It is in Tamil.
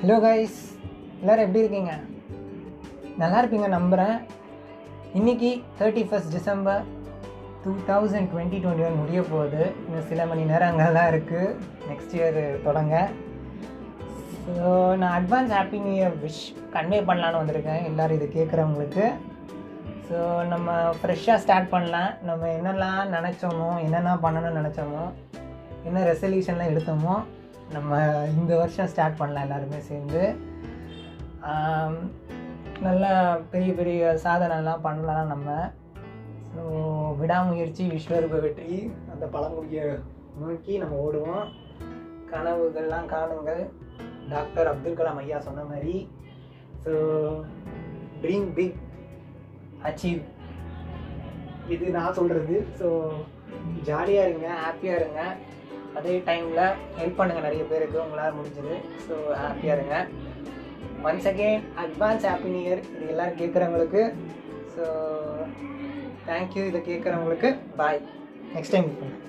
ஹலோ கைஸ் எல்லோரும் எப்படி இருக்கீங்க? நல்லா இருப்பீங்க நம்புகிறேன் இன்னைக்கு thirty first December two thousand twenty twenty one முடிய போகுது. இன்னும் சில மணி நேரங்கள்லாம் இருக்குது நெக்ஸ்ட் இயர் தொடங்க. ஸோ நான் advance happy new year wish convey பண்ணலான்னு வந்திருக்கேன். எல்லோரும் இது கேட்குறவங்களுக்கு. ஸோ நம்ம ஃப்ரெஷ்ஷாக ஸ்டார்ட் பண்ணலாம். நம்ம என்னெல்லாம் நினச்சோமோ என்னென்ன பண்ணணும்னு நினச்சோமோ என்ன ரெசல்யூஷன்லாம் எடுத்தோமோ நம்ம இந்த வருஷம் ஸ்டார்ட் பண்ணலாம் எல்லாருமே சேர்ந்து. நல்லா பெரிய பெரிய சாதனைலாம் பண்ணலாம் நம்ம. ஸோ விடாமுயற்சி விஸ்வரூப வெற்றி அந்த பழங்குடியை நோக்கி நம்ம ஓடுவோம். கனவுகள்லாம் காணுங்கள். டாக்டர் அப்துல் கலாம் ஐயா சொன்ன மாதிரி. ஸோ ட்ரீம் பிக் அச்சீவ் இது நான் சொல்கிறது ஸோ ஜாலியாக இருங்க ஹாப்பியாக இருங்க. அதே டைமில் ஹெல்ப் பண்ணுங்கள் நிறைய பேருக்கு உங்களால் முடிஞ்சது. ஸோ ஹாப்பியாக இருங்க. Once again advance happy new year இது எல்லோரும் கேட்குறவங்களுக்கு ஸோ தேங்க்யூ இதை கேட்குறவங்களுக்கு பாய் நெக்ஸ்ட் டைம் பண்ணுங்கள்